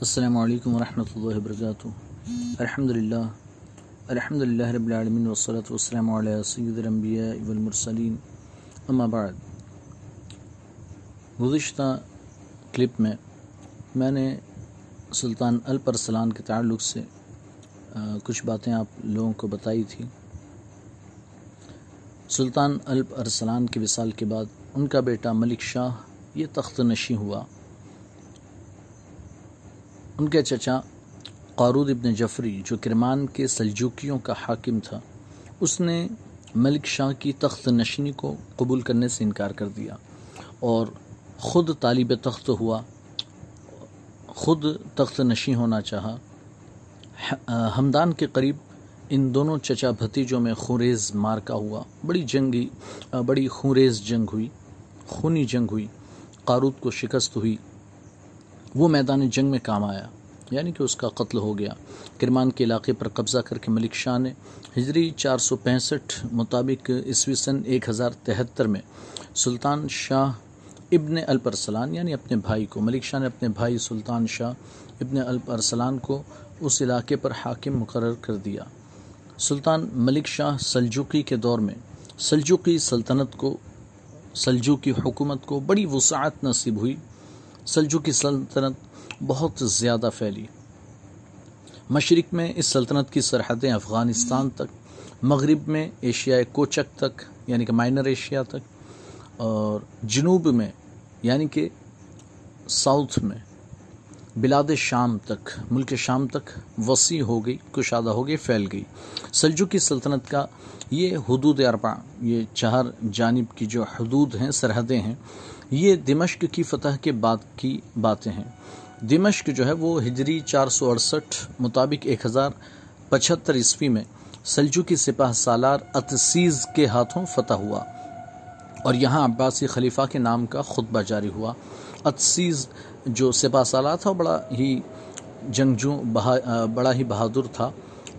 السلام علیکم ورحمۃ اللہ وبرکاتہ۔ الحمد للہ الحمد للہ رب العالمین والصلاة والسلام علیہ سید الانبیاء والمرسلین۔ اما بعد، گزشتہ کلپ میں میں نے سلطان الپرسلان کے تعلق سے کچھ باتیں آپ لوگوں کو بتائی تھی۔ سلطان الپ ارسلان کے وصال کے بعد ان کا بیٹا ملک شاہ یہ تخت نشی ہوا۔ ان کے چچا قارود ابن جفری، جو کرمان کے سلجوکیوں کا حاکم تھا، اس نے ملک شاہ کی تخت نشینی کو قبول کرنے سے انکار کر دیا اور خود طالب تخت ہوا، خود تخت نشین ہونا چاہا۔ ہمدان کے قریب ان دونوں چچا بھتیجوں میں خوریز مارکا ہوا۔ بڑی جنگی بڑی خوریز جنگ ہوئی، خونی جنگ ہوئی، قارود کو شکست ہوئی۔ وہ میدان جنگ میں کام آیا۔ یعنی کہ اس کا قتل ہو گیا۔ کرمان کے علاقے پر قبضہ کر کے ملک شاہ نے ہجری چار سو پینسٹھ مطابق عیسوی سن ایک ہزار تہتر میں سلطان شاہ ابن الپرسلان یعنی اپنے بھائی کو، ملک شاہ نے اپنے بھائی سلطان شاہ ابن الپرسلان کو اس علاقے پر حاکم مقرر کر دیا۔ سلطان ملک شاہ سلجوقی کے دور میں سلجوقی سلطنت کو، سلجوقی حکومت کو بڑی وسعت نصیب ہوئی۔ سلجوقی سلطنت بہت زیادہ پھیلی۔ مشرق میں اس سلطنت کی سرحدیں افغانستان تک، مغرب میں ایشیائے کوچک تک یعنی کہ مائنر ایشیا تک، اور جنوب میں یعنی کہ ساؤتھ میں، بلاد شام تک، ملک شام تک وسیع ہو گئی، کشادہ ہو گئی، پھیل گئی۔ سلجوکی سلطنت کا یہ حدود اربع، یہ چار جانب کی جو حدود ہیں، سرحدیں ہیں، یہ دمشق کی فتح کے بعد کی باتیں ہیں۔ دمشق جو ہے وہ ہجری چار سو اڑسٹھ مطابق ایک ہزار پچہتر عیسوی میں سلجوکی سپاہ سالار اتسیز کے ہاتھوں فتح ہوا اور یہاں عباسی خلیفہ کے نام کا خطبہ جاری ہوا۔ اتسیز جو سپاہ سالار تھا بڑا ہی جنگجو بڑا ہی بہادر تھا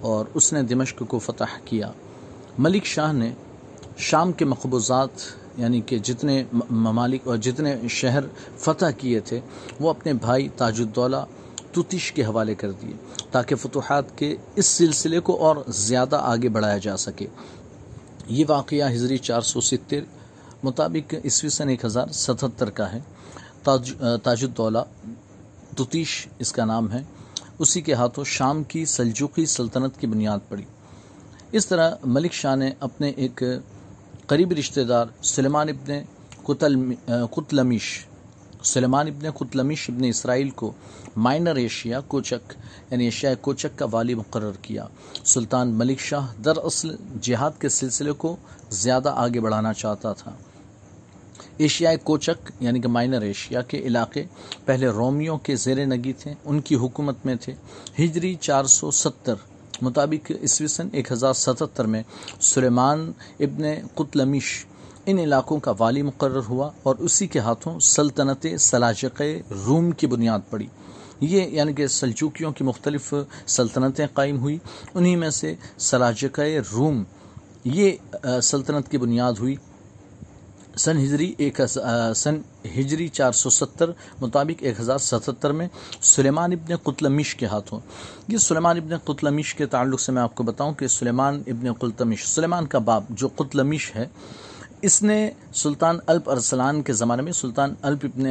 اور اس نے دمشق کو فتح کیا۔ ملک شاہ نے شام کے مقبوضات یعنی کہ جتنے ممالک اور جتنے شہر فتح کیے تھے، وہ اپنے بھائی تاج الدولہ توتش کے حوالے کر دیے تاکہ فتوحات کے اس سلسلے کو اور زیادہ آگے بڑھایا جا سکے۔ یہ واقعہ ہجری چار سو ستر مطابق عیسوی سن ایک ہزار ستہتر کا ہے۔ تاج تاج الدولہ توتیش اس کا نام ہے۔ اسی کے ہاتھوں شام کی سلجوقی سلطنت کی بنیاد پڑی۔ اس طرح ملک شاہ نے اپنے ایک قریبی رشتہ دار سلیمان ابن قتلمیش، سلیمان ابن قتلمیش ابن اسرائیل کو مائنر ایشیا کوچک یعنی ایشیا کوچک کا والی مقرر کیا۔ سلطان ملک شاہ دراصل جہاد کے سلسلے کو زیادہ آگے بڑھانا چاہتا تھا۔ ایشیائے کوچک یعنی کہ مائنر ایشیا کے علاقے پہلے رومیوں کے زیر نگی تھے، ان کی حکومت میں تھے۔ ہجری چار سو ستر مطابق عیسوی سن ایک ہزار ستتر میں سلیمان ابن قتلمیش ان علاقوں کا والی مقرر ہوا اور اسی کے ہاتھوں سلطنت سلاجق روم کی بنیاد پڑی۔ یہ یعنی کہ سلجوکیوں کی مختلف سلطنتیں قائم ہوئی، انہی میں سے سلاجق روم، یہ سلطنت کی بنیاد ہوئی۔ سن ہجری ایک سن ہجری چار سو ستر مطابق ایک ہزار ستہتر میں سلیمان ابن قتلمش کے ہاتھوں۔ یہ سلیمان ابن قتلمش کے تعلق سے میں آپ کو بتاؤں کہ سلیمان ابن قلتمش سلیمان کا باپ جو قتلمش ہے، اس نے سلطان الپ ارسلان کے زمانے میں سلطان الپ ابن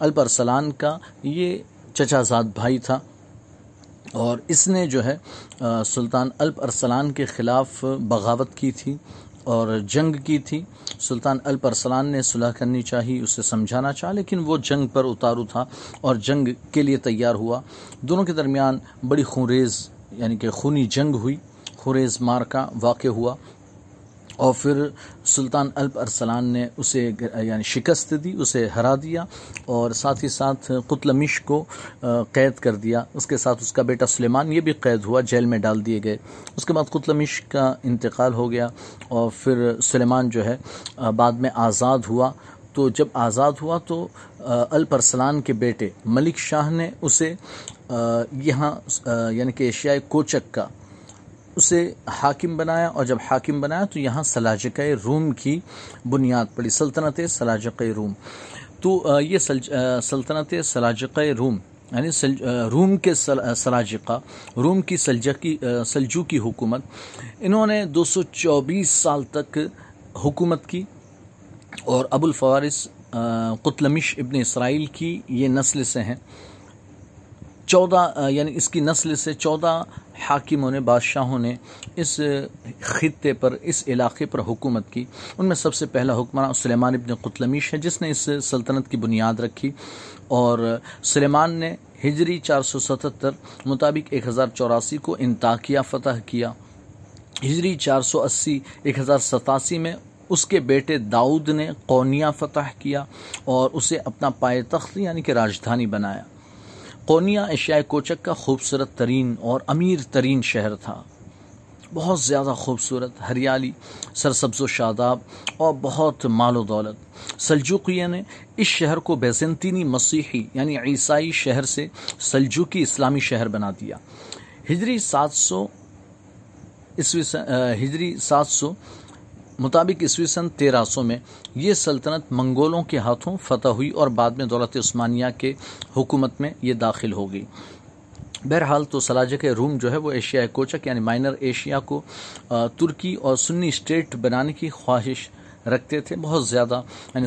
الپ ارسلان کا یہ چچا زاد بھائی تھا۔ اور اس نے جو ہے سلطان الپ ارسلان کے خلاف بغاوت کی تھی۔ اور جنگ کی تھی۔ سلطان الپرسلان نے صلح کرنی چاہی، اسے سمجھانا چاہا، لیکن وہ جنگ پر اتارو تھا اور جنگ کے لیے تیار ہوا۔ دونوں کے درمیان بڑی خونریز یعنی کہ خونی جنگ ہوئی۔ خوریز مار کا واقع ہوا۔ اور پھر سلطان الپ ارسلان نے اسے یعنی شکست دی، اسے ہرا دیا اور ساتھ ہی ساتھ قتلمش کو قید کر دیا۔ اس کے ساتھ اس کا بیٹا سلیمان یہ بھی قید ہوا، جیل میں ڈال دیے گئے۔ اس کے بعد قتلمش کا انتقال ہو گیا اور پھر سلیمان جو ہے بعد میں آزاد ہوا۔ تو جب آزاد ہوا تو الپ ارسلان کے بیٹے ملک شاہ نے اسے یہاں یعنی کہ ایشیائے کوچک کا اسے حاکم بنایا اور جب حاکم بنایا تو یہاں سلاجق روم کی بنیاد پڑی، سلطنت سلاجق روم۔ تو یہ سلطنت سلاجق روم یعنی روم کے سلاجقہ، روم کی سلجکی سلجو کی حکومت۔ انہوں نے دو سو چوبیس سال تک حکومت کی اور ابو الفوارس قتلمش ابن اسرائیل کی یہ نسل سے ہیں۔ چودہ یعنی اس کی نسل سے چودہ حاکموں نے، بادشاہوں نے اس خطے پر، اس علاقے پر حکومت کی۔ ان میں سب سے پہلا حکمراں سلیمان ابن قتلمیش ہے، جس نے اس سلطنت کی بنیاد رکھی۔ اور سلیمان نے ہجری چار سو ستتر مطابق ایک ہزار چوراسی کو انتاکیہ فتح کیا۔ ہجری چار سو اسی، ایک ہزار ستاسی میں اس کے بیٹے داؤد نے قونیا فتح کیا اور اسے اپنا پائے تخت یعنی کہ راجدھانی بنایا۔ قونیا ایشیاء کوچک کا خوبصورت ترین اور امیر ترین شہر تھا۔ بہت زیادہ خوبصورت، ہریالی، سرسبز و شاداب اور بہت مال و دولت۔ سلجوقیہ نے اس شہر کو بیزنطینی مسیحی یعنی عیسائی شہر سے سلجوکی اسلامی شہر بنا دیا۔ ہجری سات سو ہجری سات سو مطابق عیسوی سن تیرہ سو میں یہ سلطنت منگولوں کے ہاتھوں فتح ہوئی اور بعد میں دولت عثمانیہ کے حکومت میں یہ داخل ہو گئی۔ بہرحال تو سلاجق روم جو ہے وہ ایشیا کوچک یعنی مائنر ایشیا کو ترکی اور سنی اسٹیٹ بنانے کی خواہش رکھتے تھے۔ بہت زیادہ یعنی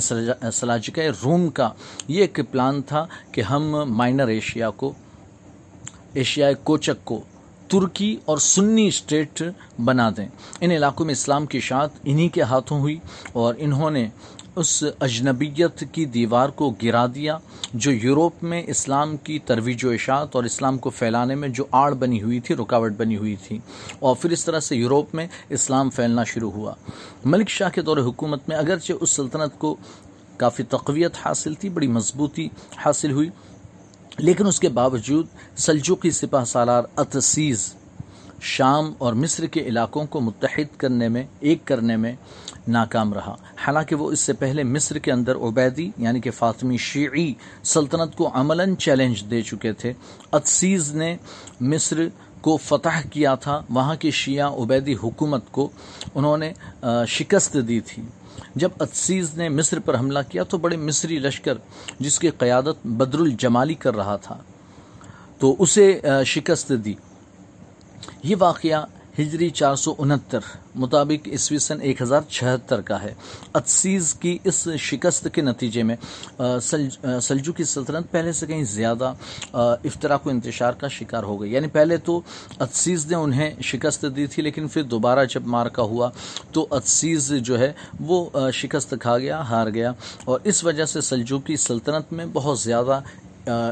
سلاجق روم کا یہ ایک پلان تھا کہ ہم مائنر ایشیا کو، ایشیا کوچک کو ترکی اور سنی اسٹیٹ بنا دیں۔ ان علاقوں میں اسلام کی اشاعت انہی کے ہاتھوں ہوئی اور انہوں نے اس اجنبیت کی دیوار کو گرا دیا جو یوروپ میں اسلام کی ترویج و اشاعت اور اسلام کو پھیلانے میں جو آڑ بنی ہوئی تھی، رکاوٹ بنی ہوئی تھی۔ اور پھر اس طرح سے یوروپ میں اسلام پھیلنا شروع ہوا۔ ملک شاہ کے دور حکومت میں اگرچہ اس سلطنت کو کافی تقویت حاصل تھی، بڑی مضبوطی حاصل ہوئی لیکن اس کے باوجود سلجوقی سپاہ سالار اتسیز شام اور مصر کے علاقوں کو متحد کرنے میں، ایک کرنے میں ناکام رہا۔ حالانکہ وہ اس سے پہلے مصر کے اندر عبیدی یعنی کہ فاطمی شیعی سلطنت کو عملاً چیلنج دے چکے تھے۔ اتسیز نے مصر کو فتح کیا تھا، وہاں کی شیعہ عبیدی حکومت کو انہوں نے شکست دی تھی۔ جب اتسیز نے مصر پر حملہ کیا تو بڑے مصری لشکر جس کی قیادت بدر الجمالی کر رہا تھا، تو اسے شکست دی۔ یہ واقعہ ہجری چار سو انہتر مطابق عیسوی سن ایک ہزار چھہتر کا ہے۔ اتسیز کی اس شکست کے نتیجے میں سلجو کی سلطنت پہلے سے کہیں زیادہ افطراک و انتشار کا شکار ہو گئی۔ یعنی پہلے تو اتسیز نے انہیں شکست دی تھی، لیکن پھر دوبارہ جب مارکا ہوا تو اتسیز جو ہے وہ شکست کھا گیا، ہار گیا۔ اور اس وجہ سے سلجو کی سلطنت میں بہت زیادہ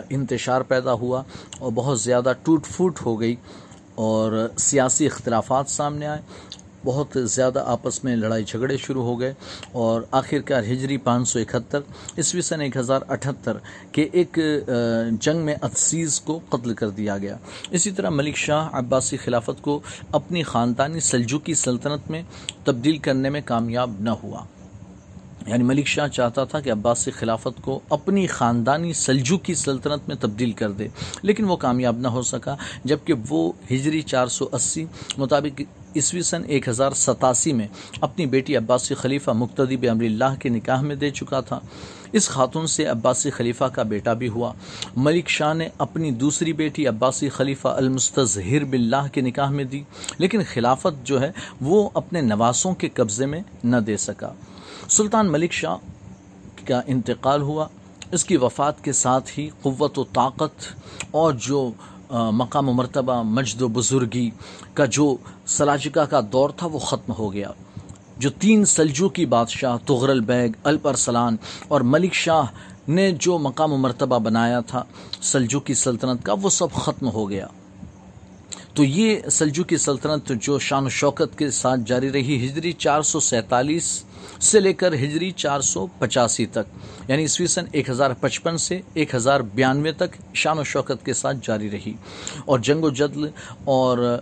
انتشار پیدا ہوا اور بہت زیادہ ٹوٹ پھوٹ ہو گئی۔ اور سیاسی اختلافات سامنے آئے۔ بہت زیادہ آپس میں لڑائی جھگڑے شروع ہو گئے اور آخر کار ہجری پانچ سو اکہتر، عیسوی سن ایک ہزار اٹھتر کے ایک جنگ میں اتسیز کو قتل کر دیا گیا۔ اسی طرح ملک شاہ عباسی خلافت کو اپنی خاندانی سلجوکی سلطنت میں تبدیل کرنے میں کامیاب نہ ہوا۔ یعنی ملک شاہ چاہتا تھا کہ عباسی خلافت کو اپنی خاندانی سلجو کی سلطنت میں تبدیل کر دے، لیکن وہ کامیاب نہ ہو سکا، جبکہ وہ ہجری چار سو اسی مطابق عیسوی سن ایک ہزار ستاسی میں اپنی بیٹی عباسی خلیفہ مقتدی امر اللہ کے نکاح میں دے چکا تھا۔ اس خاتون سے عباسی خلیفہ کا بیٹا بھی ہوا۔ ملک شاہ نے اپنی دوسری بیٹی عباسی خلیفہ المستظہر باللہ کے نکاح میں دی، لیکن خلافت جو ہے وہ اپنے نواسوں کے قبضے میں نہ دے سکا۔ سلطان ملک شاہ کا انتقال ہوا۔ اس کی وفات کے ساتھ ہی قوت و طاقت اور جو مقام و مرتبہ مجد و بزرگی کا جو سلاجکہ کا دور تھا وہ ختم ہو گیا۔ جو تین سلجو کی بادشاہ تغرل بیگ الپ ارسلان اور ملک شاہ نے جو مقام و مرتبہ بنایا تھا سلجو کی سلطنت کا، وہ سب ختم ہو گیا۔ تو یہ سلجو کی سلطنت جو شان و شوکت کے ساتھ جاری رہی، ہجری چار سو سینتالیس سے لے کر ہجری چار سو پچاسی تک یعنی عیسوی سن ایک ہزار پچپن سے ایک ہزار بیانوے تک شان و شوکت کے ساتھ جاری رہی۔ اور جنگ و جدل اور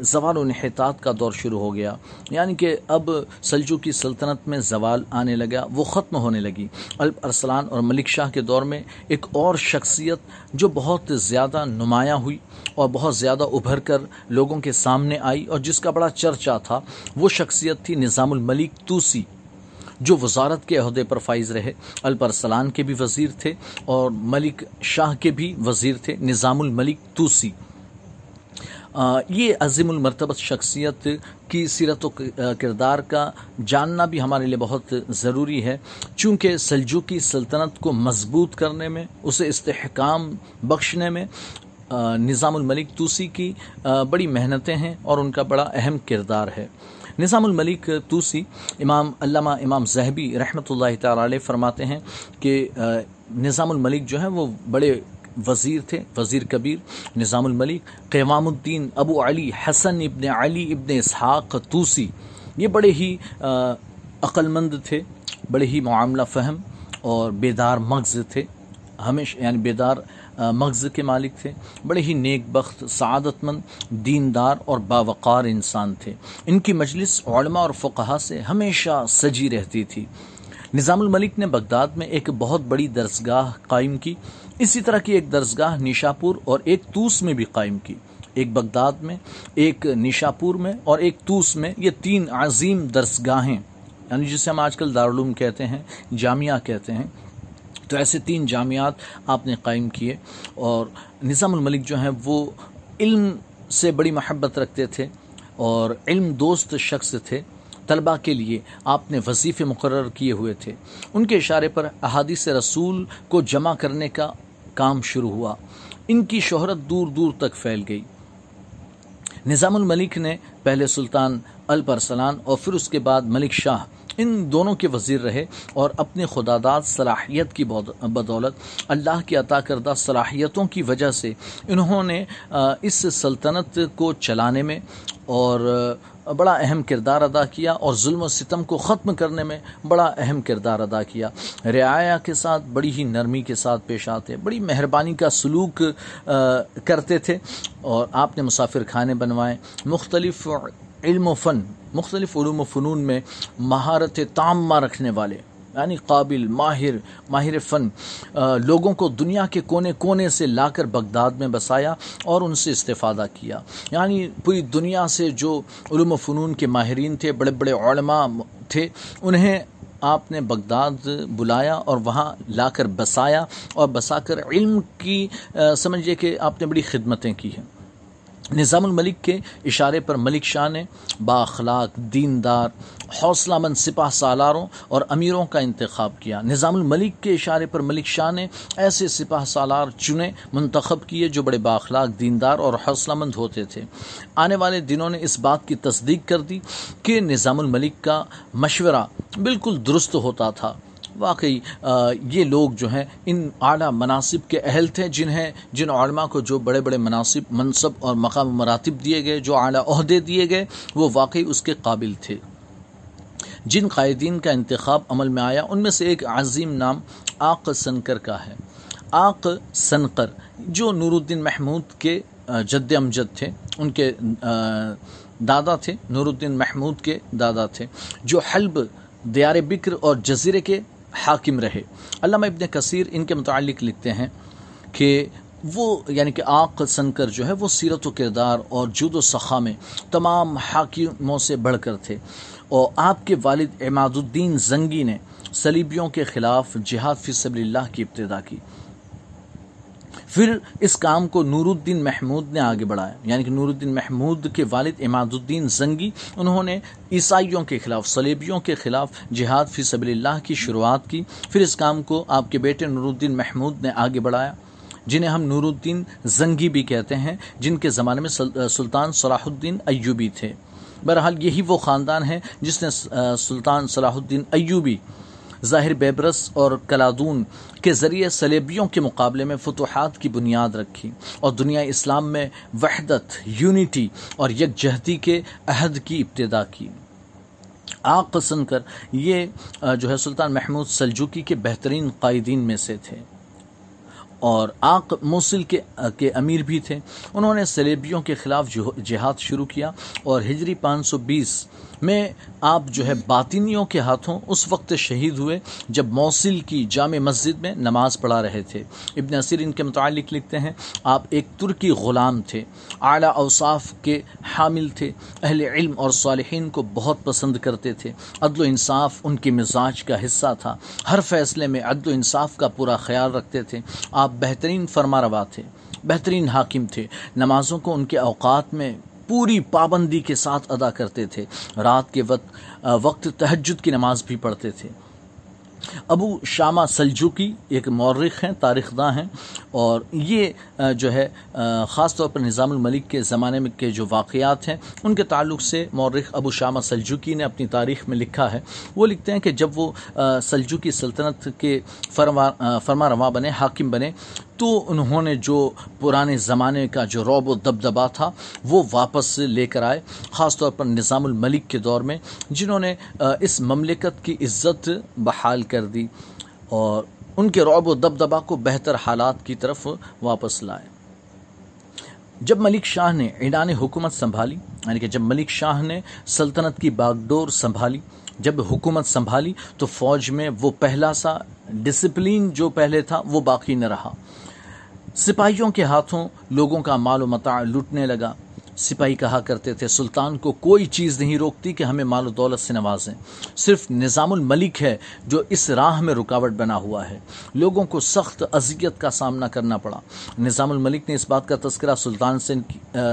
زوال و انحطاط کا دور شروع ہو گیا۔ یعنی کہ اب سلجو کی سلطنت میں زوال آنے لگا، وہ ختم ہونے لگی۔ الب ارسلان اور ملک شاہ کے دور میں ایک اور شخصیت جو بہت زیادہ نمایاں ہوئی اور بہت زیادہ ابھر کر لوگوں کے سامنے آئی اور جس کا بڑا چرچا تھا، وہ شخصیت تھی نظام الملک توسی۔ جو وزارت کے عہدے پر فائز رہے۔ الپرسلان کے بھی وزیر تھے اور ملک شاہ کے بھی وزیر تھے، نظام الملک توسی۔ یہ عظیم المرتبت شخصیت کی سیرت و کردار کا جاننا بھی ہمارے لیے بہت ضروری ہے۔ چونکہ سلجوکی سلطنت کو مضبوط کرنے میں، اسے استحکام بخشنے میں نظام الملک توسی کی بڑی محنتیں ہیں اور ان کا بڑا اہم کردار ہے۔ نظام الملک توسی امام علامہ امام زہبی رحمۃ اللہ تعالی علیہ فرماتے ہیں کہ نظام الملک جو ہے وہ بڑے وزیر تھے، وزیر کبیر نظام الملک قیوام الدین ابو علی حسن ابن علی ابن اسحاق توسی یہ بڑے ہی عقل مند تھے، بڑے ہی معاملہ فہم اور بیدار مغز تھے۔ ہمیشہ یعنی بیدار مغز کے مالک تھے۔ بڑے ہی نیک بخت، سعادت مند، دیندار اور باوقار انسان تھے۔ ان کی مجلس علماء اور فقہا سے ہمیشہ سجی رہتی تھی۔ نظام الملک نے بغداد میں ایک بہت بڑی درسگاہ قائم کی۔ اسی طرح کی ایک درسگاہ نیشاپور اور ایک توس میں بھی قائم کی۔ ایک بغداد میں، ایک نیشاپور میں اور ایک توس میں یہ تین عظیم درسگاہیں یعنی جسے ہم آج کل دارالعلوم کہتے ہیں، جامعہ کہتے ہیں۔ تو ایسے تین جامعات آپ نے قائم کیے اور نظام الملک جو ہیں وہ علم سے بڑی محبت رکھتے تھے اور علم دوست شخص تھے، طلبہ کے لیے آپ نے وظیفے مقرر کیے ہوئے تھے۔ ان کے اشارے پر احادیث رسول کو جمع کرنے کا کام شروع ہوا۔ ان کی شہرت دور دور تک پھیل گئی۔ نظام الملک نے پہلے سلطان الپرسلان اور پھر اس کے بعد ملک شاہ ان دونوں کے وزیر رہے اور اپنے خداداد صلاحیت کی بدولت اللہ کی عطا کردہ صلاحیتوں کی وجہ سے انہوں نے اس سلطنت کو چلانے میں اور بڑا اہم کردار ادا کیا اور ظلم و ستم کو ختم کرنے میں بڑا اہم کردار ادا کیا۔ رعایا کے ساتھ، بڑی ہی نرمی کے ساتھ پیش آتے، بڑی مہربانی کا سلوک کرتے تھے اور آپ نے مسافر کھانے بنوائے، مختلف علم و فن، مختلف علوم و فنون میں مہارت تامہ رکھنے والے یعنی قابل، ماہر ماہر فن لوگوں کو دنیا کے کونے کونے سے لا کر بغداد میں بسایا اور ان سے استفادہ کیا۔ یعنی پوری دنیا سے جو علوم و فنون کے ماہرین تھے، بڑے بڑے علماء تھے، انہیں آپ نے بغداد بلایا اور وہاں لا کر بسایا اور بسا کر علم کی سمجھیے کہ آپ نے بڑی خدمتیں کی ہیں۔ نظام الملک کے اشارے پر ملک شاہ نے باخلاق دیندار، حوصلہ مند، سپاہ سالاروں اور امیروں کا انتخاب کیا۔ نظام الملک کے اشارے پر ملک شاہ نے ایسے سپاہ سالار چنے، منتخب کیے جو بڑے باخلاق دیندار اور حوصلہ مند ہوتے تھے۔ آنے والے دنوں نے اس بات کی تصدیق کر دی کہ نظام الملک کا مشورہ بالکل درست ہوتا تھا۔ واقعی یہ لوگ جو ہیں، ان اعلیٰ مناسب کے اہل تھے جنہیں، جن علماء کو جو بڑے بڑے مناسب منصب اور مقام مراتب دیے گئے، جو اعلیٰ عہدے دیے گئے، وہ واقعی اس کے قابل تھے۔ جن قائدین کا انتخاب عمل میں آیا، ان میں سے ایک عظیم نام آق سنکر کا ہے۔ آق سنکر، جو نور الدین محمود کے جد امجد تھے۔ ان کے دادا تھے، نور الدین محمود کے دادا تھے۔ جو حلب دیار بکر اور جزیرے کے حاکم رہے۔ علامہ ابن کثیر ان کے متعلق لکھتے ہیں کہ وہ یعنی کہ آق سنکر جو ہے، وہ سیرت و کردار اور جود و سخا میں تمام حاکموں سے بڑھ کر تھے۔ اور آپ کے والد عماد الدین زنگی نے سلیبیوں کے خلاف جہاد فی سبیل اللہ کی ابتدا کی۔ پھر اس کام کو نور الدین محمود نے آگے بڑھایا یعنی کہ نور الدین محمود کے والد اماد الدین زنگی، انہوں نے عیسائیوں کے خلاف سلیبیوں کے خلاف جہاد فی سبیل اللہ کی شروعات کی۔ پھر اس کام کو آپ کے بیٹے نور الدین محمود نے آگے بڑھایا، جنہیں ہم نور الدین زنگی بھی کہتے ہیں، جن کے زمانے میں سلطان صلاح الدین ایوبی تھے۔ بہرحال یہی وہ خاندان ہے جس نے سلطان صلاح الدین ایوبی ظاہر بیبرس اور کلادون کے ذریعے سلیبیوں کے مقابلے میں فتوحات کی بنیاد رکھی اور دنیا اسلام میں وحدت یونٹی اور یکجہتی کے عہد کی ابتدا کی۔ آق کر یہ جو ہے سلطان محمود سلجوکی کے بہترین قائدین میں سے تھے۔ اور آق موصل کے کے امیر بھی تھے۔ انہوں نے سلیبیوں کے خلاف جہاد شروع کیا اور ہجری پانچ سو بیس میں آپ جو ہے باطنیوں کے ہاتھوں اس وقت شہید ہوئے جب موصل کی جامع مسجد میں نماز پڑھا رہے تھے۔ ابن اصیر ان کے متعلق لکھتے ہیں، آپ ایک ترکی غلام تھے، اعلیٰ اوصاف کے حامل تھے، اہل علم اور صالحین کو بہت پسند کرتے تھے۔ عدل و انصاف ان کی مزاج کا حصہ تھا۔ ہر فیصلے میں عدل و انصاف کا پورا خیال رکھتے تھے۔ آپ بہترین فرما روا تھے، بہترین حاکم تھے۔ نمازوں کو ان کے اوقات میں پوری پابندی کے ساتھ ادا کرتے تھے۔ رات کے وقت وقت تہجد کی نماز بھی پڑھتے تھے۔ ابو شامہ سلجوکی ایک مورخ ہیں، تاریخ داں ہیں۔ اور یہ جو ہے خاص طور پر نظام الملک کے زمانے میں کے جو واقعات ہیں، ان کے تعلق سے مورخ ابو شامہ سلجوکی نے اپنی تاریخ میں لکھا ہے۔ وہ لکھتے ہیں کہ جب وہ سلجوکی سلطنت کے فرما فرما رواں بنے، حاکم بنے تو انہوں نے جو پرانے زمانے کا جو روب و دبدبا تھا، وہ واپس لے کر آئے، خاص طور پر نظام الملک کے دور میں، جنہوں نے اس مملکت کی عزت بحال کر دی اور ان کے روب و دبدبا کو بہتر حالات کی طرف واپس لائے۔ جب ملک شاہ نے ایڈان حکومت سنبھالی یعنی کہ جب ملک شاہ نے سلطنت کی باغڈور سنبھالی، جب حکومت سنبھالی، تو فوج میں وہ پہلا سا ڈسپلین جو پہلے تھا، وہ باقی نہ رہا۔ سپاہیوں کے ہاتھوں لوگوں کا مال و متاع لٹنے لگا۔ سپاہی کہا کرتے تھے، سلطان کو کوئی چیز نہیں روکتی کہ ہمیں مال و دولت سے نوازیں۔ صرف نظام الملک ہے جو اس راہ میں رکاوٹ بنا ہوا ہے۔ لوگوں کو سخت اذیت کا سامنا کرنا پڑا۔ نظام الملک نے اس بات کا تذکرہ سلطان سے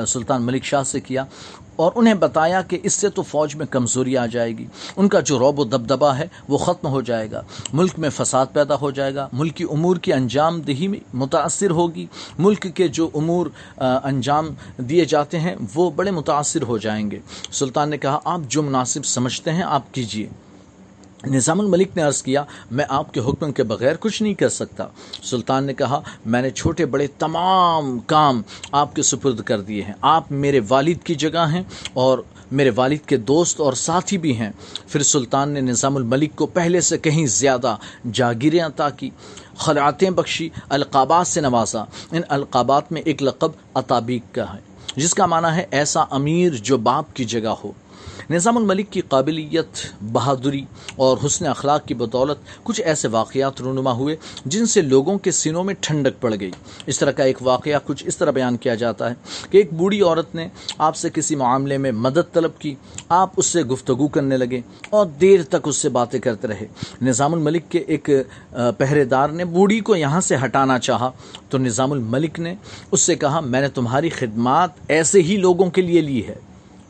سلطان ملک شاہ سے کیا۔ اور انہیں بتایا کہ اس سے تو فوج میں کمزوری آ جائے گی۔ ان کا جو روب و دبدبا ہے وہ ختم ہو جائے گا۔ ملک میں فساد پیدا ہو جائے گا۔ ملکی امور کی انجام دہی میں متاثر ہوگی۔ ملک کے جو امور انجام دیے جاتے ہیں وہ بڑے متاثر ہو جائیں گے۔ سلطان نے کہا، آپ جو مناسب سمجھتے ہیں، آپ کیجیے۔ نظام الملک نے عرض کیا، میں آپ کے حکم کے بغیر کچھ نہیں کر سکتا۔ سلطان نے کہا، میں نے چھوٹے بڑے تمام کام آپ کے سپرد کر دیے ہیں۔ آپ میرے والد کی جگہ ہیں اور میرے والد کے دوست اور ساتھی بھی ہیں۔ پھر سلطان نے نظام الملک کو پہلے سے کہیں زیادہ جاگیریں عطا کی خلعاتیں بخشی، القابات سے نوازا۔ ان القابات میں ایک لقب عطابیق کا ہے، جس کا معنی ہے ایسا امیر جو باپ کی جگہ ہو۔ نظام الملک کی قابلیت، بہادری اور حسن اخلاق کی بدولت کچھ ایسے واقعات رونما ہوئے جن سے لوگوں کے سینوں میں ٹھنڈک پڑ گئی۔ اس طرح کا ایک واقعہ کچھ اس طرح بیان کیا جاتا ہے کہ ایک بوڑھی عورت نے آپ سے کسی معاملے میں مدد طلب کی، آپ اس سے گفتگو کرنے لگے اور دیر تک اس سے باتیں کرتے رہے۔ نظام الملک کے ایک پہرے دار نے بوڑھی کو یہاں سے ہٹانا چاہا۔ تو نظام الملک نے اس سے کہا، میں نے تمہاری خدمات ایسے ہی لوگوں کے لیے لی ہے۔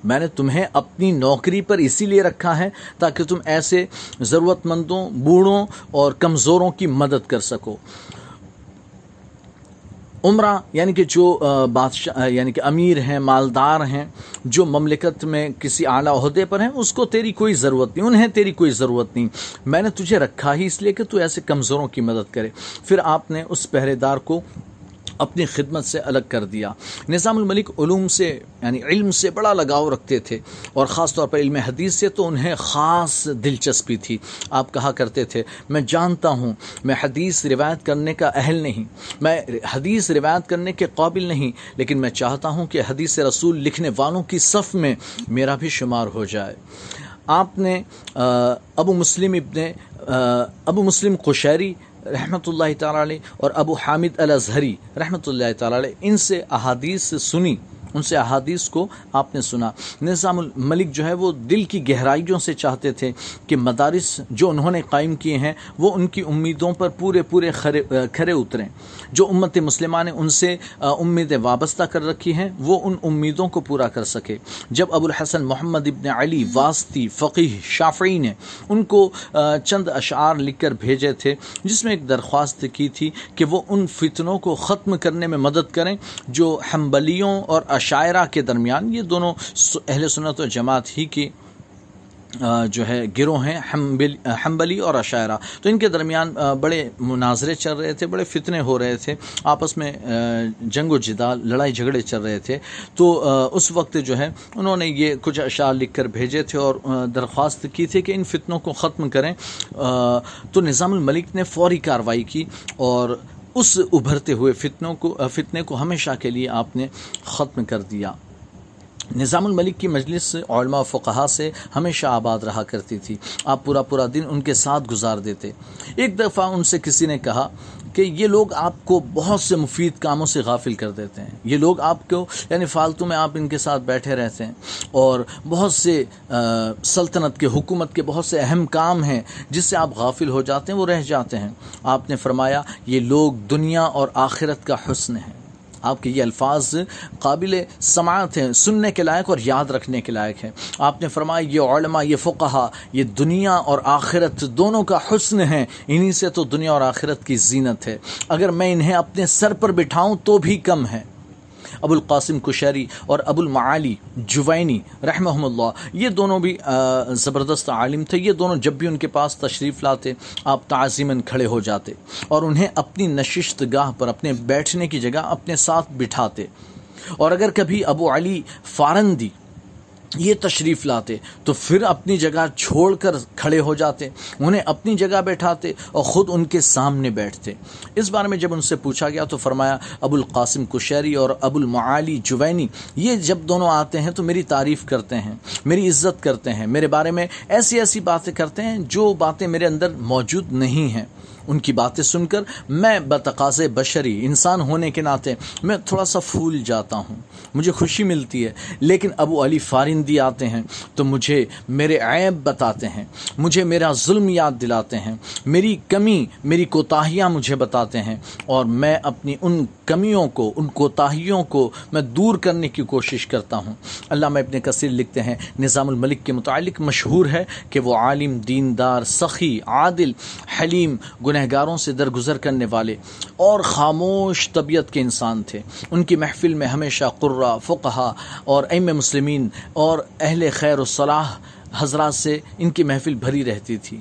میں نے تمہیں اپنی نوکری پر اسی لیے رکھا ہے تاکہ تم ایسے ضرورت مندوں بوڑھوں اور کمزوروں کی مدد کر سکو۔ عمرہ یعنی کہ جو بادشاہ یعنی کہ امیر ہیں، مالدار ہیں، جو مملکت میں کسی اعلیٰ عہدے پر ہیں، اس کو تیری کوئی ضرورت نہیں، انہیں تیری کوئی ضرورت نہیں۔ میں نے تجھے رکھا ہی اس لیے کہ تو ایسے کمزوروں کی مدد کرے۔ پھر آپ نے اس پہرے دار کو اپنی خدمت سے الگ کر دیا۔ نظام الملک علوم سے یعنی علم سے بڑا لگاؤ رکھتے تھے اور خاص طور پر علم حدیث سے تو انہیں خاص دلچسپی تھی۔ آپ کہا کرتے تھے، میں جانتا ہوں، میں حدیث روایت کرنے کا اہل نہیں، میں حدیث روایت کرنے کے قابل نہیں، لیکن میں چاہتا ہوں کہ حدیث رسول لکھنے والوں کی صف میں میرا بھی شمار ہو جائے۔ آپ نے ابو مسلم ابن ابو مسلم قشیری رحمۃ اللہ تعالی علیہ اور ابو حامد الازہری رحمۃ اللہ تعالی علیہ، ان سے احادیث سنی۔ ان سے احادیث کو آپ نے سنا۔ نظام الملک جو ہے وہ دل کی گہرائیوں سے چاہتے تھے کہ مدارس جو انہوں نے قائم کیے ہیں، وہ ان کی امیدوں پر پورے پورے کھرے اتریں۔ جو امت مسلمہ نے ان سے امیدیں وابستہ کر رکھی ہیں، وہ ان امیدوں کو پورا کر سکے۔ جب ابو الحسن محمد ابن علی واسطی فقیح شافعی نے ان کو چند اشعار لکھ کر بھیجے تھے، جس میں ایک درخواست کی تھی کہ وہ ان فتنوں کو ختم کرنے میں مدد کریں، جو حنبلیوں اور شاعرہ کے درمیان، یہ دونوں اہل سنت و جماعت ہی کی جو ہے گروہ ہیں حنبلی اور عشاعرہ تو ان کے درمیان بڑے مناظرے چل رہے تھے، بڑے فتنے ہو رہے تھے۔ آپس میں جنگ و جدال، لڑائی جھگڑے چل رہے تھے۔ تو اس وقت جو ہے، انہوں نے یہ کچھ اشعار لکھ کر بھیجے تھے اور درخواست کی تھی کہ ان فتنوں کو ختم کریں۔ تو نظام الملک نے فوری کاروائی کی اور اس ابھرتے ہوئے فتنوں کو فتنے کو ہمیشہ کے لیے آپ نے ختم کر دیا۔ نظام الملک کی مجلس علماء و فقہا سے ہمیشہ آباد رہا کرتی تھی۔ آپ پورا پورا دن ان کے ساتھ گزار دیتے۔ ایک دفعہ ان سے کسی نے کہا کہ یہ لوگ آپ کو بہت سے مفید کاموں سے غافل کر دیتے ہیں۔ یہ لوگ آپ کو یعنی فالتو میں آپ ان کے ساتھ بیٹھے رہتے ہیں اور بہت سے سلطنت کے، حکومت کے بہت سے اہم کام ہیں جس سے آپ غافل ہو جاتے ہیں، وہ رہ جاتے ہیں۔ آپ نے فرمایا، یہ لوگ دنیا اور آخرت کا حسن ہے آپ کے یہ الفاظ قابل سماعت ہیں، سننے کے لائق اور یاد رکھنے کے لائق ہیں۔ آپ نے فرمایا، یہ علماء، یہ فقہ یہ دنیا اور آخرت دونوں کا حسن ہے انہی سے تو دنیا اور آخرت کی زینت ہے۔ اگر میں انہیں اپنے سر پر بٹھاؤں تو بھی کم ہے۔ ابو القاسم کشیری اور ابو المعالی جوینی رحمہ اللہ، یہ دونوں بھی زبردست عالم تھے، یہ دونوں جب بھی ان کے پاس تشریف لاتے، آپ تعظیمن کھڑے ہو جاتے اور انہیں اپنی نششت گاہ پر، اپنے بیٹھنے کی جگہ اپنے ساتھ بٹھاتے۔ اور اگر کبھی ابو علی فارندی یہ تشریف لاتے تو پھر اپنی جگہ چھوڑ کر کھڑے ہو جاتے، انہیں اپنی جگہ بیٹھاتے اور خود ان کے سامنے بیٹھتے۔ اس بارے میں جب ان سے پوچھا گیا تو فرمایا، ابو القاسم کشیری اور ابو المعالی جوینی، یہ جب دونوں آتے ہیں تو میری تعریف کرتے ہیں، میری عزت کرتے ہیں، میرے بارے میں ایسی ایسی باتیں کرتے ہیں جو باتیں میرے اندر موجود نہیں ہیں۔ ان کی باتیں سن کر میں بتقاض بشری انسان ہونے کے ناطے میں تھوڑا سا پھول جاتا ہوں۔ مجھے خوشی ملتی ہے، لیکن ابو علی فارندی آتے ہیں تو مجھے میرے عیب بتاتے ہیں، مجھے میرا ظلم یاد دلاتے ہیں۔ میری کمی، میری کوتاہیاں مجھے بتاتے ہیں۔ اور میں اپنی ان کمیوں کو، ان کوتاہیوں کو میں دور کرنے کی کوشش کرتا ہوں۔ اللہ میں اپنے کثیر لکھتے ہیں، نظام الملک کے متعلق مشہور ہے کہ وہ عالم، دیندار، سخی، عادل، حلیم گنہگاروں سے درگزر کرنے والے اور خاموش طبیعت کے انسان تھے۔ ان کی محفل میں ہمیشہ قرہ فقہ اور ایم مسلمین اور اہل خیر و صلاح حضرات سے ان کی محفل بھری رہتی تھی۔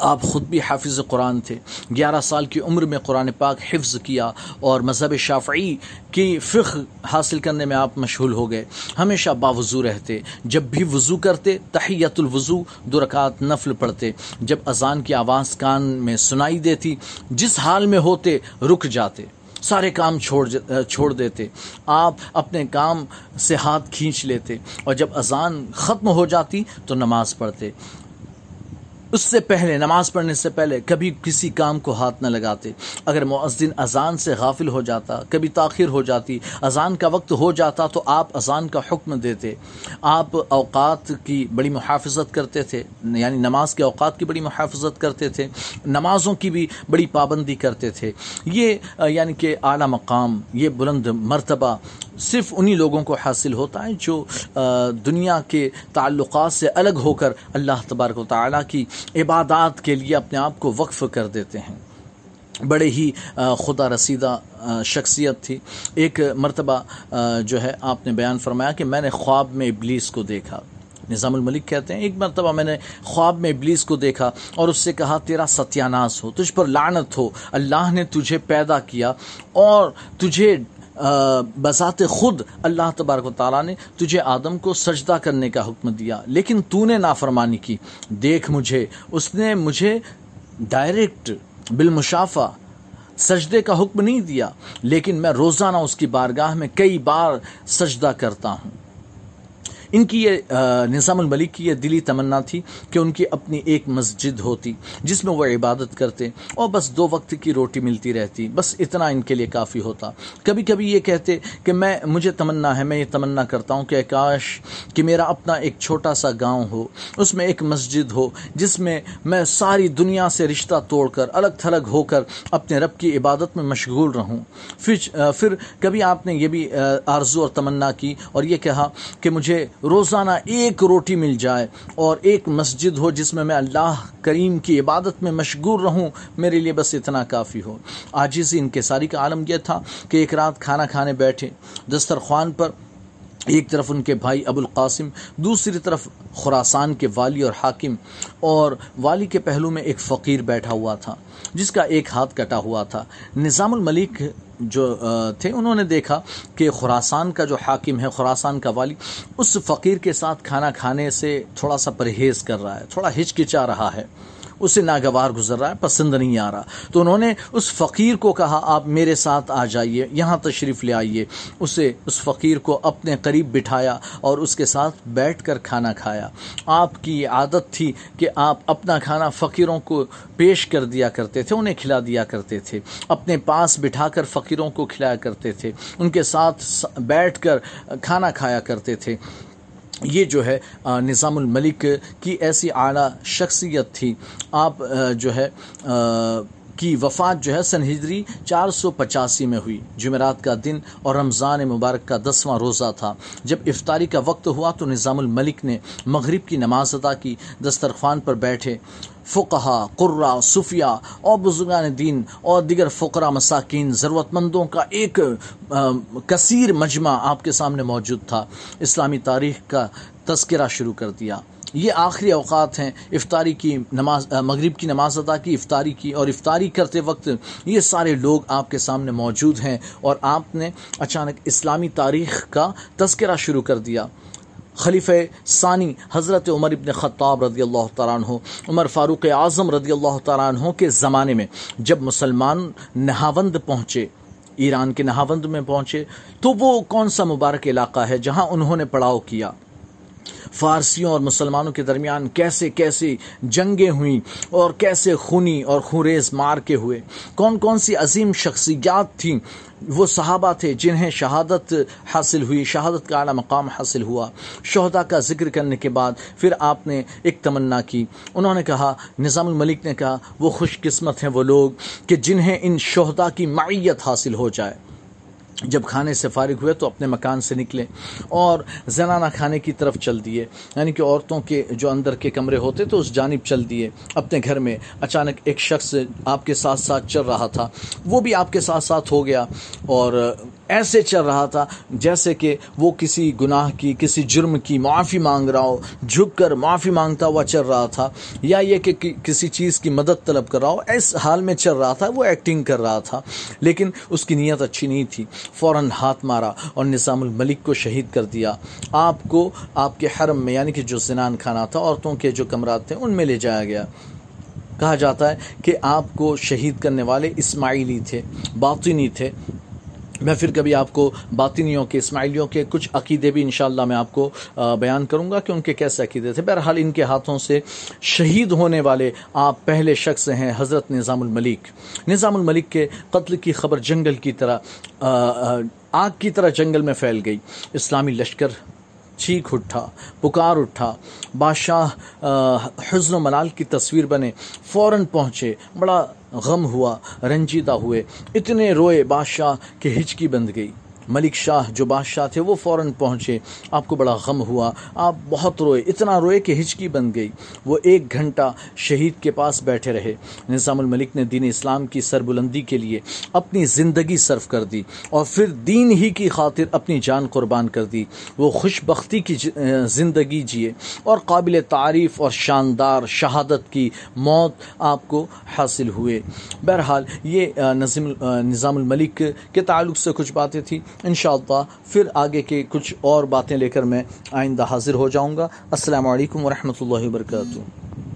آپ خود بھی حافظ قرآن تھے۔ گیارہ سال کی عمر میں قرآن پاک حفظ کیا اور مذہب شافعی کی فقہ حاصل کرنے میں آپ مشغول ہو گئے۔ ہمیشہ باوضو رہتے۔ جب بھی وضو کرتے، تحیت الوضو دو رکعت نفل پڑھتے۔ جب اذان کی آواز کان میں سنائی دیتی، جس حال میں ہوتے رک جاتے۔ سارے کام چھوڑ چھوڑ دیتے۔ آپ اپنے کام سے ہاتھ کھینچ لیتے۔ اور جب اذان ختم ہو جاتی تو نماز پڑھتے۔ اس سے پہلے، نماز پڑھنے سے پہلے کبھی کسی کام کو ہاتھ نہ لگاتے۔ اگر مؤذن اذان سے غافل ہو جاتا، کبھی تاخیر ہو جاتی، اذان کا وقت ہو جاتا تو آپ اذان کا حکم دیتے۔ آپ اوقات کی بڑی محافظت کرتے تھے یعنی نماز کے اوقات کی بڑی محافظت کرتے تھے، نمازوں کی بھی بڑی پابندی کرتے تھے۔ یہ یعنی کہ اعلیٰ مقام، یہ بلند مرتبہ صرف انہی لوگوں کو حاصل ہوتا ہے جو دنیا کے تعلقات سے الگ ہو کر اللہ تبارک و تعالیٰ کی عبادات کے لیے اپنے آپ کو وقف کر دیتے ہیں۔ بڑے ہی خدا رسیدہ شخصیت تھی۔ ایک مرتبہ جو ہے، آپ نے بیان فرمایا کہ میں نے خواب میں ابلیس کو دیکھا۔ نظام الملک کہتے ہیں، ایک مرتبہ میں نے خواب میں ابلیس کو دیکھا اور اس سے کہا، تیرا ستیاناس ہو، تجھ پر لعنت ہو، اللہ نے تجھے پیدا کیا اور تجھے بذات خود اللہ تبارک و تعالیٰ نے تجھے آدم کو سجدہ کرنے کا حکم دیا، لیکن تو نے نافرمانی کی۔ دیکھ مجھے، اس نے مجھے ڈائریکٹ بالمشافہ سجدے کا حکم نہیں دیا، لیکن میں روزانہ اس کی بارگاہ میں کئی بار سجدہ کرتا ہوں۔ ان کی یہ نظام الملک کی یہ دلی تمنا تھی کہ ان کی اپنی ایک مسجد ہوتی جس میں وہ عبادت کرتے اور بس دو وقت کی روٹی ملتی رہتی بس اتنا ان کے لیے کافی ہوتا کبھی کبھی یہ کہتے کہ میں، مجھے تمنا ہے، میں یہ تمنا کرتا ہوں کہ کاش کہ میرا اپنا ایک چھوٹا سا گاؤں ہو، اس میں ایک مسجد ہو جس میں میں ساری دنیا سے رشتہ توڑ کر، الگ تھلگ ہو کر اپنے رب کی عبادت میں مشغول رہوں۔ پھر پھر کبھی آپ نے یہ بھی آرزو اور تمنا کی اور یہ کہا کہ مجھے روزانہ ایک روٹی مل جائے اور ایک مسجد ہو جس میں میں اللہ کریم کی عبادت میں مشغول رہوں، میرے لیے بس اتنا کافی ہو۔ آج ان کے ساری کا عالم یہ تھا کہ ایک رات کھانا کھانے بیٹھے۔ دسترخوان پر ایک طرف ان کے بھائی ابو القاسم دوسری طرف خوراسان کے والی اور حاکم، اور والی کے پہلو میں ایک فقیر بیٹھا ہوا تھا، جس کا ایک ہاتھ کٹا ہوا تھا۔ نظام الملک جو تھے، انہوں نے دیکھا کہ خوراسان کا جو حاکم ہے خوراسان کا والی، اس فقیر کے ساتھ کھانا کھانے سے تھوڑا سا پرہیز کر رہا ہے، تھوڑا ہچکچا رہا ہے۔ اسے ناگوار گزر رہا ہے، پسند نہیں آ رہا۔ تو انہوں نے اس فقیر کو کہا، آپ میرے ساتھ آ جائیے، یہاں تشریف لے آئیے۔ اسے اس فقیر کو اپنے قریب بٹھایا اور اس کے ساتھ بیٹھ کر کھانا کھایا۔ آپ کی عادت تھی کہ آپ اپنا کھانا فقیروں کو پیش کر دیا کرتے تھے، انہیں کھلا دیا کرتے تھے۔ اپنے پاس بٹھا کر فقیروں کو کھلایا کرتے تھے۔ ان کے ساتھ بیٹھ کر کھانا کھایا کرتے تھے۔ یہ جو ہے نظام الملک کی ایسی اعلیٰ شخصیت تھی۔ آپ جو ہے کی وفات جو ہے، سن ہجری چار سو پچاسی میں ہوئی۔ جمعرات کا دن اور رمضان مبارک کا دسواں روزہ تھا۔ جب افطاری کا وقت ہوا تو نظام الملک نے مغرب کی نماز ادا کی۔ دسترخوان پر بیٹھے۔ فقہا، قرہ صفیہ اور بزرگان دین اور دیگر فقرہ مساکین ضرورت مندوں کا ایک کثیر مجمع آپ کے سامنے موجود تھا۔ اسلامی تاریخ کا تذکرہ شروع کر دیا۔ یہ آخری اوقات ہیں۔ افطاری کی نماز مغرب کی نماز ادا کی، افطاری کی اور افطاری کرتے وقت یہ سارے لوگ آپ کے سامنے موجود ہیں اور آپ نے اچانک اسلامی تاریخ کا تذکرہ شروع کر دیا۔ خلیفہ ثانی حضرت عمر ابن خطاب رضی اللہ تعالیٰ عنہ، عمر فاروق اعظم رضی اللہ تعالیٰ عنہ کے زمانے میں جب مسلمان نہاوند پہنچے، ایران کے نہاوند میں پہنچے، تو وہ کون سا مبارک علاقہ ہے جہاں انہوں نے پڑاؤ کیا؟ فارسیوں اور مسلمانوں کے درمیان کیسے کیسے جنگیں ہوئیں اور کیسے خونی اور خوریز مار کے ہوئے؟ کون کون سی عظیم شخصیات تھیں؟ وہ صحابہ تھے جنہیں شہادت حاصل ہوئی، شہادت کا اعلیٰ مقام حاصل ہوا۔ شہدا کا ذکر کرنے کے بعد پھر آپ نے ایک تمنا کی۔ انہوں نے کہا، نظام الملک نے کہا، وہ خوش قسمت ہیں وہ لوگ کہ جنہیں ان شہدا کی معیت حاصل ہو جائے۔ جب کھانے سے فارغ ہوئے تو اپنے مکان سے نکلے اور زنانہ کھانے کی طرف چل دیے۔ یعنی کہ عورتوں کے جو اندر کے کمرے ہوتے تو اس جانب چل دیے۔ اپنے گھر میں اچانک ایک شخص آپ کے ساتھ ساتھ چل رہا تھا۔ وہ بھی آپ کے ساتھ ساتھ ہو گیا اور ایسے چل رہا تھا جیسے کہ وہ کسی گناہ کی، کسی جرم کی معافی مانگ رہا ہو، جھک کر معافی مانگتا ہوا چل رہا تھا، یا یہ کہ کسی چیز کی مدد طلب کر رہا ہو، اس حال میں چل رہا تھا، وہ ایکٹنگ کر رہا تھا، لیکن اس کی نیت اچھی نہیں تھی۔ فوراً ہاتھ مارا اور نظام الملک کو شہید کر دیا۔ آپ کو آپ کے حرم میں یعنی کہ جو زنان کھانا تھا، عورتوں کے جو کمرات تھے، ان میں لے جایا گیا۔ کہا جاتا ہے کہ آپ کو شہید کرنے والے اسماعیلی تھے، باطنی تھے۔ میں پھر کبھی آپ کو باطنیوں کے، اسماعیلیوں کے کچھ عقیدے بھی انشاءاللہ میں آپ کو بیان کروں گا کہ ان کے کیسے عقیدے تھے۔ بہرحال ان کے ہاتھوں سے شہید ہونے والے آپ پہلے شخص ہیں حضرت نظام الملک۔ نظام الملک کے قتل کی خبر جنگل کی طرح آگ کی طرح جنگل میں پھیل گئی۔ اسلامی لشکر چیخ اٹھا، پکار اٹھا۔ بادشاہ حزن و ملال کی تصویر بنے، فوراً پہنچے۔ بڑا غم ہوا رنجیدہ ہوئے اتنے روئے بادشاہ کہ ہچکی بند گئی۔ ملک شاہ جو بادشاہ تھے وہ فوراً پہنچے۔ آپ کو بڑا غم ہوا۔ آپ بہت روئے۔ اتنا روئے کہ ہچکی بن گئی۔ وہ ایک گھنٹہ شہید کے پاس بیٹھے رہے۔ نظام الملک نے دین اسلام کی سربلندی کے لیے اپنی زندگی صرف کر دی اور پھر دین ہی کی خاطر اپنی جان قربان کر دی۔ وہ خوش بختی کی جی- زندگی جیے اور قابل تعریف اور شاندار شہادت کی موت آپ کو حاصل ہوئے۔ بہرحال یہ نظام الملک کے تعلق سے کچھ باتیں تھیں۔ انشاءاللہ، پھر آگے کے کچھ اور باتیں لے کر میں آئندہ حاضر ہو جاؤں گا۔ السلام علیکم ورحمۃ اللہ وبرکاتہ۔